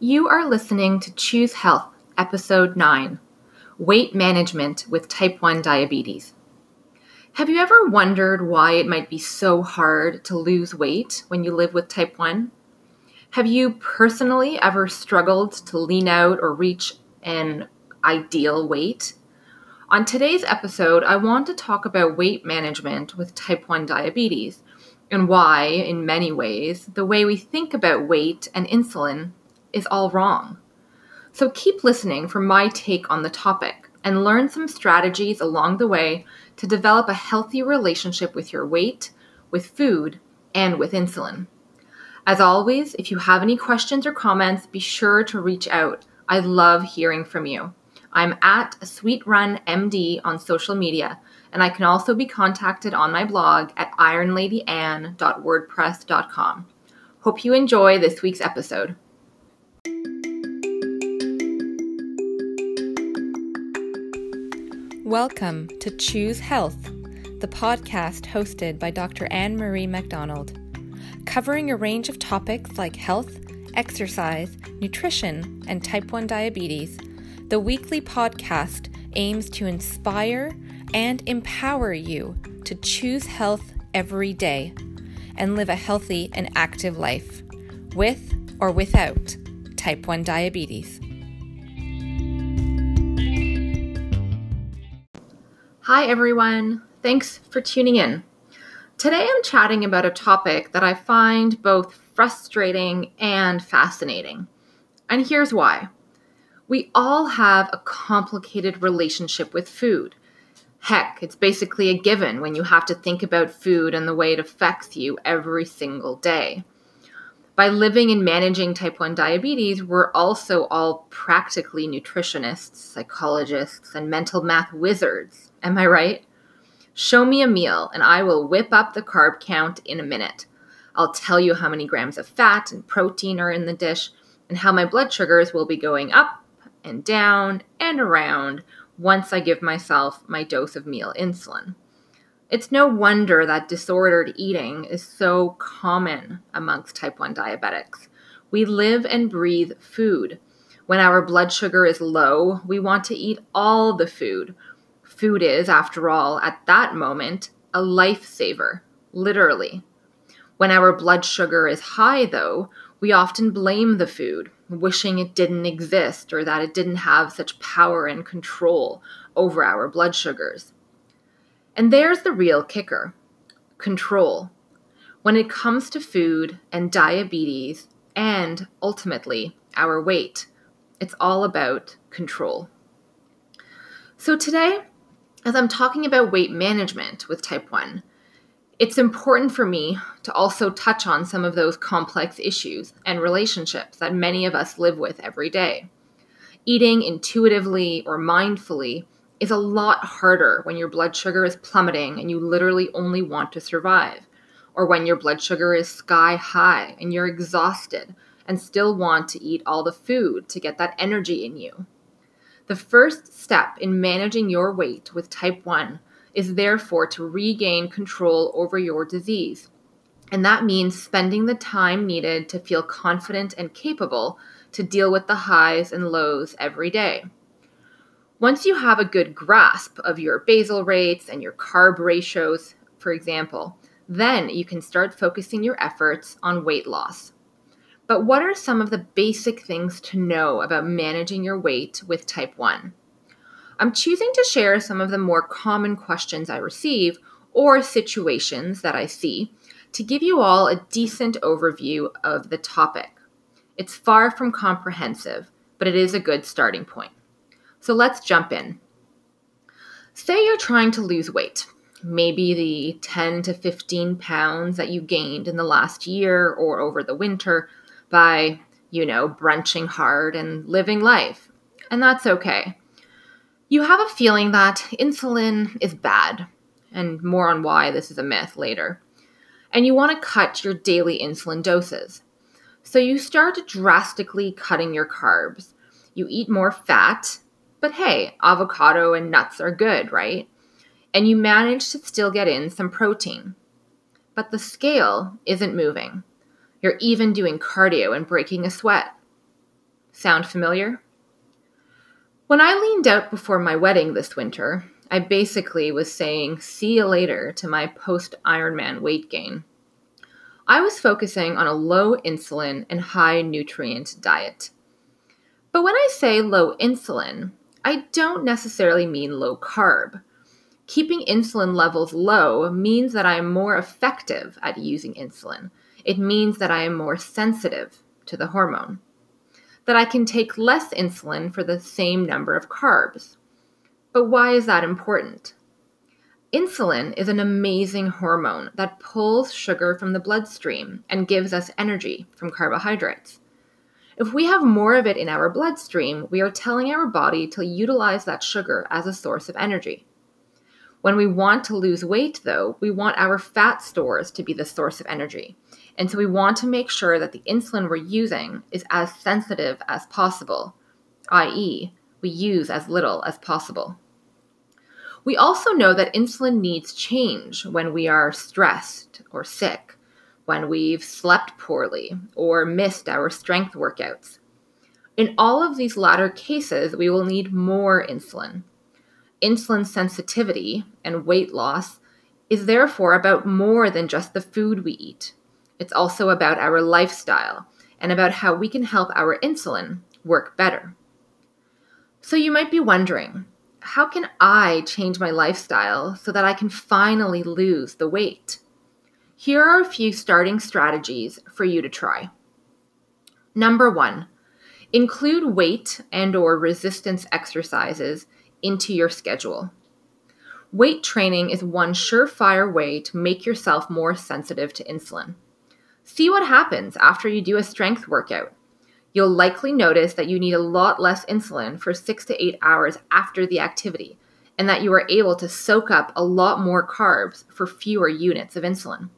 You are listening to Choose Health, Episode 9 Weight Management with Type 1 Diabetes. Have you ever wondered why it might be so hard to lose weight when you live with type 1? Have you personally ever struggled to lean out or reach an ideal weight? On today's episode, I want to talk about weight management with type 1 diabetes and why, in many ways, the way we think about weight and insulin is all wrong. So keep listening for my take on the topic and learn some strategies along the way to develop a healthy relationship with your weight, with food, and with insulin. As always, if you have any questions or comments, be sure to reach out. I love hearing from you. I'm at SweetRunMD on social media, and I can also be contacted on my blog at ironladyanne.wordpress.com. Hope you enjoy this week's episode. Welcome to Choose Health, the podcast hosted by Dr. Anne Marie MacDonald, covering a range of topics like health, exercise, nutrition, and type 1 diabetes. The weekly podcast aims to inspire and empower you to choose health every day and live a healthy and active life with or without type 1 diabetes. Hi, everyone. Thanks for tuning in. Today I'm chatting about a topic that I find both frustrating and fascinating. And here's why. We all have a complicated relationship with food. Heck, it's basically a given when you have to think about food and the way it affects you every single day. By living and managing type 1 diabetes, we're also all practically nutritionists, psychologists, and mental math wizards Am I right? Show me a meal and I will whip up the carb count in a minute. I'll tell you how many grams of fat and protein are in the dish and how my blood sugars will be going up and down and around once I give myself my dose of meal insulin. It's no wonder that disordered eating is so common amongst type 1 diabetics. We live and breathe food. When our blood sugar is low, we want to eat all the food food is, after all, at that moment, a lifesaver, literally. When our blood sugar is high, though, we often blame the food, wishing it didn't exist or that it didn't have such power and control over our blood sugars. And there's the real kicker control. When it comes to food and diabetes, and ultimately our weight, it's all about control. So today, as I'm talking about weight management with type 1, it's important for me to also touch on some of those complex issues and relationships that many of us live with every day. Eating intuitively or mindfully is a lot harder when your blood sugar is plummeting and you literally only want to survive, or when your blood sugar is sky high and you're exhausted and still want to eat all the food to get that energy in you. The first step in managing your weight with type 1 is therefore to regain control over your disease. And that means spending the time needed to feel confident and capable to deal with the highs and lows every day. Once you have a good grasp of your basal rates and your carb ratios, for example, then you can start focusing your efforts on weight loss. But what are some of the basic things to know about managing your weight with type 1? I'm choosing to share some of the more common questions I receive or situations that I see to give you all a decent overview of the topic. It's far from comprehensive, but it is a good starting point. So let's jump in. Say you're trying to lose weight, maybe the 10 to 15 pounds that you gained in the last year or over the winter by, you know, brunching hard and living life. And that's okay. You have a feeling that insulin is bad, and more on why this is a myth later. And you want to cut your daily insulin doses. So you start drastically cutting your carbs. You eat more fat, but hey, avocado and nuts are good, right? And you manage to still get in some protein. But the scale isn't moving. You're even doing cardio and breaking a sweat. Sound familiar? When I leaned out before my wedding this winter, I basically was saying see you later to my post Ironman weight gain. I was focusing on a low insulin and high nutrient diet. But when I say low insulin, I don't necessarily mean low carb. Keeping insulin levels low means that I am more effective at using insulin. It means that I am more sensitive to the hormone. That I can take less insulin for the same number of carbs. But why is that important? Insulin is an amazing hormone that pulls sugar from the bloodstream and gives us energy from carbohydrates. If we have more of it in our bloodstream, we are telling our body to utilize that sugar as a source of energy. When we want to lose weight, though, we want our fat stores to be the source of energy. And so we want to make sure that the insulin we're using is as sensitive as possible, i.e., we use as little as possible. We also know that insulin needs change when we are stressed or sick, when we've slept poorly or missed our strength workouts. In all of these latter cases, we will need more insulin. Insulin sensitivity and weight loss is therefore about more than just the food we eat. It's also about our lifestyle and about how we can help our insulin work better. So you might be wondering how can I change my lifestyle so that I can finally lose the weight? Here are a few starting strategies for you to try. Number 1, include weight and or resistance exercises into your schedule. Weight training is one surefire way to make yourself more sensitive to insulin. See what happens after you do a strength workout you'll likely notice that you need a lot less insulin for six to eight hours after the activity, and that you are able to soak up a lot more carbs for fewer units of insulin.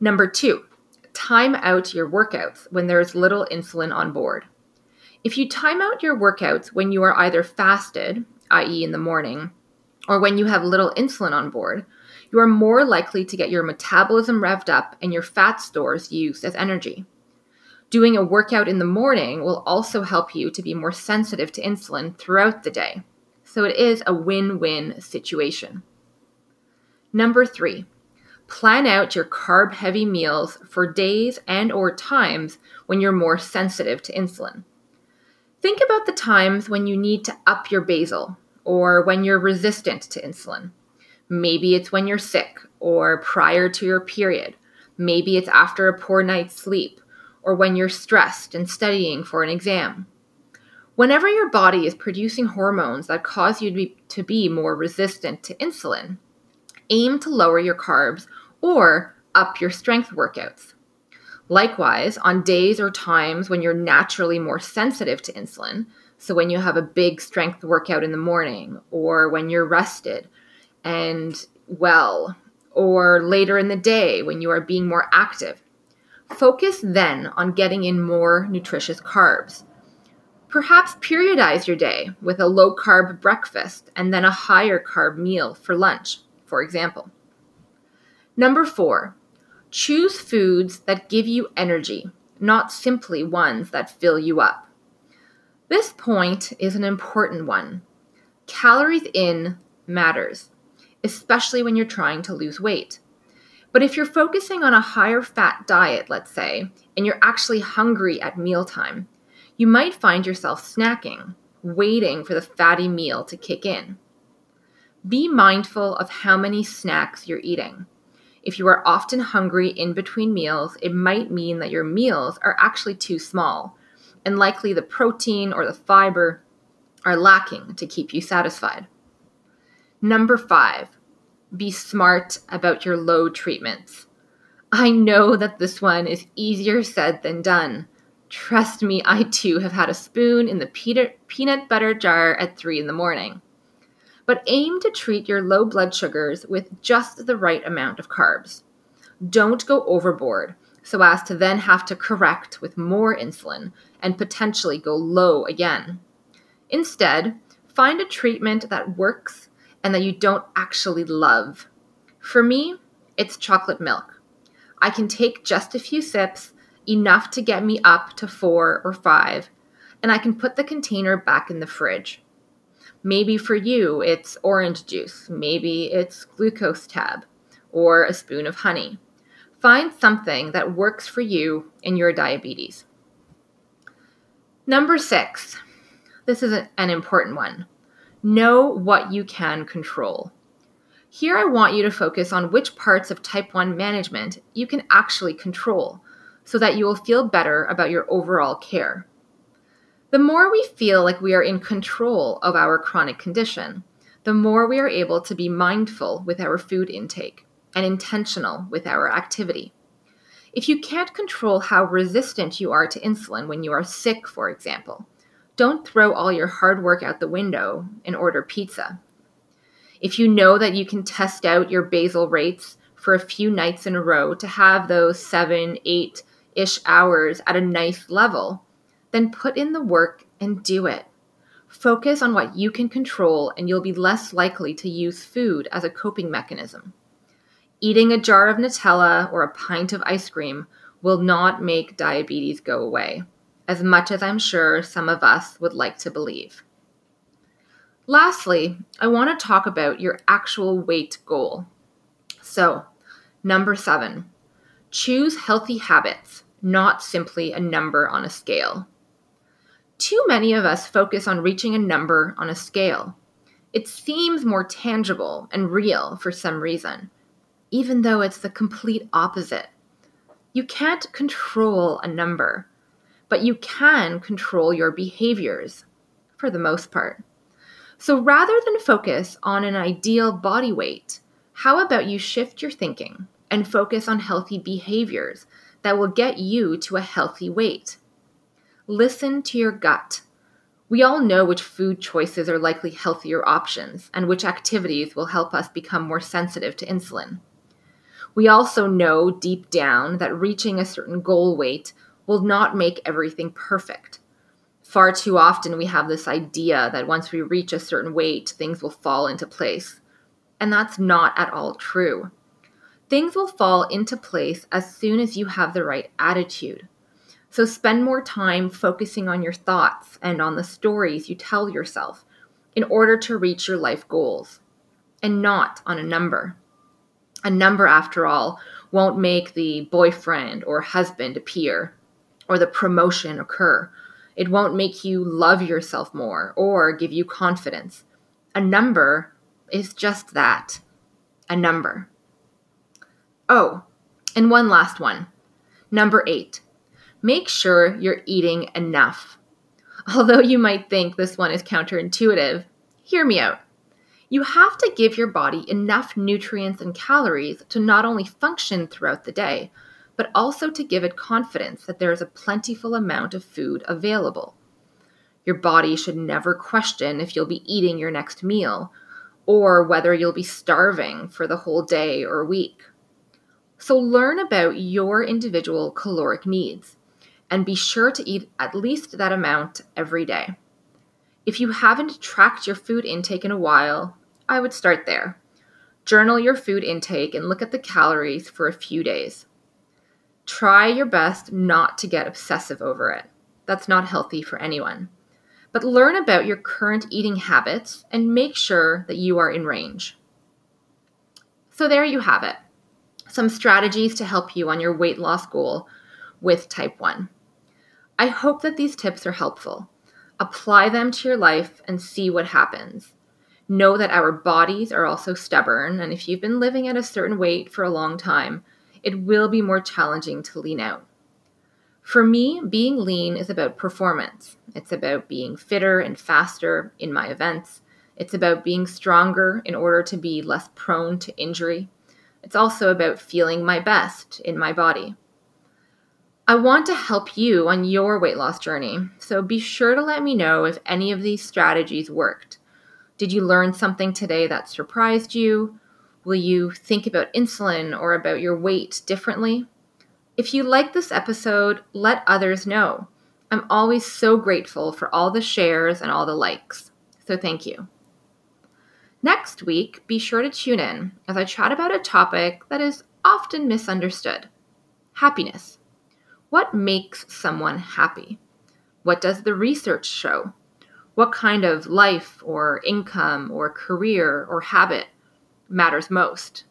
Number two, time out your workouts when there is little insulin on board. If you time out your workouts when you are either fasted, i.e., in the morning, or when you have little insulin on board, you are more likely to get your metabolism revved up and your fat stores used as energy. Doing a workout in the morning will also help you to be more sensitive to insulin throughout the day. So it is a win win situation. Number three, plan out your carb heavy meals for days and or times when you're more sensitive to insulin. Think about the times when you need to up your basal or when you're resistant to insulin. Maybe it's when you're sick or prior to your period. Maybe it's after a poor night's sleep or when you're stressed and studying for an exam. Whenever your body is producing hormones that cause you to be, to be more resistant to insulin, aim to lower your carbs or up your strength workouts. Likewise, on days or times when you're naturally more sensitive to insulin, so when you have a big strength workout in the morning, or when you're rested and well, or later in the day when you are being more active, Focus then on getting in more nutritious carbs. Perhaps periodize your day with a low carb breakfast and then a higher carb meal for lunch, for example. Number four, choose foods that give you energy, not simply ones that fill you up. This point is an important one. Calories in matters, especially when you're trying to lose weight. But if you're focusing on a higher fat diet, let's say, and you're actually hungry at mealtime, you might find yourself snacking, waiting for the fatty meal to kick in. Be mindful of how many snacks you're eating. If you are often hungry in between meals, it might mean that your meals are actually too small, and likely the protein or the fiber are lacking to keep you satisfied. Number five, be smart about your low treatments. I know that this one is easier said than done. Trust me, I too have had a spoon in the peanut butter jar at 3 in the morning. But aim to treat your low blood sugars with just the right amount of carbs. Don't go overboard so as to then have to correct with more insulin and potentially go low again. Instead, find a treatment that works and that you don't actually love. For me, it's chocolate milk. I can take just a few sips, enough to get me up to four or five, and I can put the container back in the fridge. Maybe for you, it's orange juice. Maybe it's glucose tab or a spoon of honey. Find something that works for you and your diabetes. Number six, this is an important one. Know what you can control. Here, I want you to focus on which parts of type 1 management you can actually control so that you will feel better about your overall care. The more we feel like we are in control of our chronic condition, the more we are able to be mindful with our food intake and intentional with our activity. If you can't control how resistant you are to insulin when you are sick, for example, don't throw all your hard work out the window and order pizza. If you know that you can test out your basal rates for a few nights in a row to have those seven, eight ish hours at a nice level, then put in the work and do it. Focus on what you can control, and you'll be less likely to use food as a coping mechanism. Eating a jar of Nutella or a pint of ice cream will not make diabetes go away, as much as I'm sure some of us would like to believe. Lastly, I want to talk about your actual weight goal. So, number seven, choose healthy habits, not simply a number on a scale. Too many of us focus on reaching a number on a scale. It seems more tangible and real for some reason, even though it's the complete opposite. You can't control a number, but you can control your behaviors for the most part. So rather than focus on an ideal body weight, how about you shift your thinking and focus on healthy behaviors that will get you to a healthy weight? Listen to your gut. We all know which food choices are likely healthier options and which activities will help us become more sensitive to insulin. We also know deep down that reaching a certain goal weight will not make everything perfect. Far too often, we have this idea that once we reach a certain weight, things will fall into place. And that's not at all true. Things will fall into place as soon as you have the right attitude. So spend more time focusing on your thoughts and on the stories you tell yourself in order to reach your life goals, and not on a number. A number, after all, won't make the boyfriend or husband appear or the promotion occur. It won't make you love yourself more or give you confidence. A number is just that a number. Oh, and one last one. Number eight make sure you're eating enough. Although you might think this one is counterintuitive, hear me out. You have to give your body enough nutrients and calories to not only function throughout the day, but also to give it confidence that there is a plentiful amount of food available. Your body should never question if you'll be eating your next meal or whether you'll be starving for the whole day or week. So learn about your individual caloric needs and be sure to eat at least that amount every day. If you haven't tracked your food intake in a while, I would start there. Journal your food intake and look at the calories for a few days. Try your best not to get obsessive over it. That's not healthy for anyone. But learn about your current eating habits and make sure that you are in range. So, there you have it some strategies to help you on your weight loss goal with type 1. I hope that these tips are helpful. Apply them to your life and see what happens. Know that our bodies are also stubborn, and if you've been living at a certain weight for a long time, it will be more challenging to lean out. For me, being lean is about performance. It's about being fitter and faster in my events. It's about being stronger in order to be less prone to injury. It's also about feeling my best in my body. I want to help you on your weight loss journey, so be sure to let me know if any of these strategies worked. Did you learn something today that surprised you? Will you think about insulin or about your weight differently? If you like this episode, let others know. I'm always so grateful for all the shares and all the likes, so thank you. Next week, be sure to tune in as I chat about a topic that is often misunderstood happiness. What makes someone happy? What does the research show? What kind of life or income or career or habit matters most?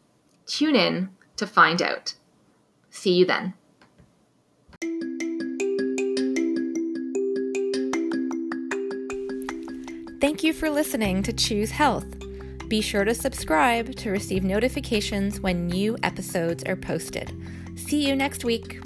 Tune in to find out. See you then. Thank you for listening to Choose Health. Be sure to subscribe to receive notifications when new episodes are posted. See you next week.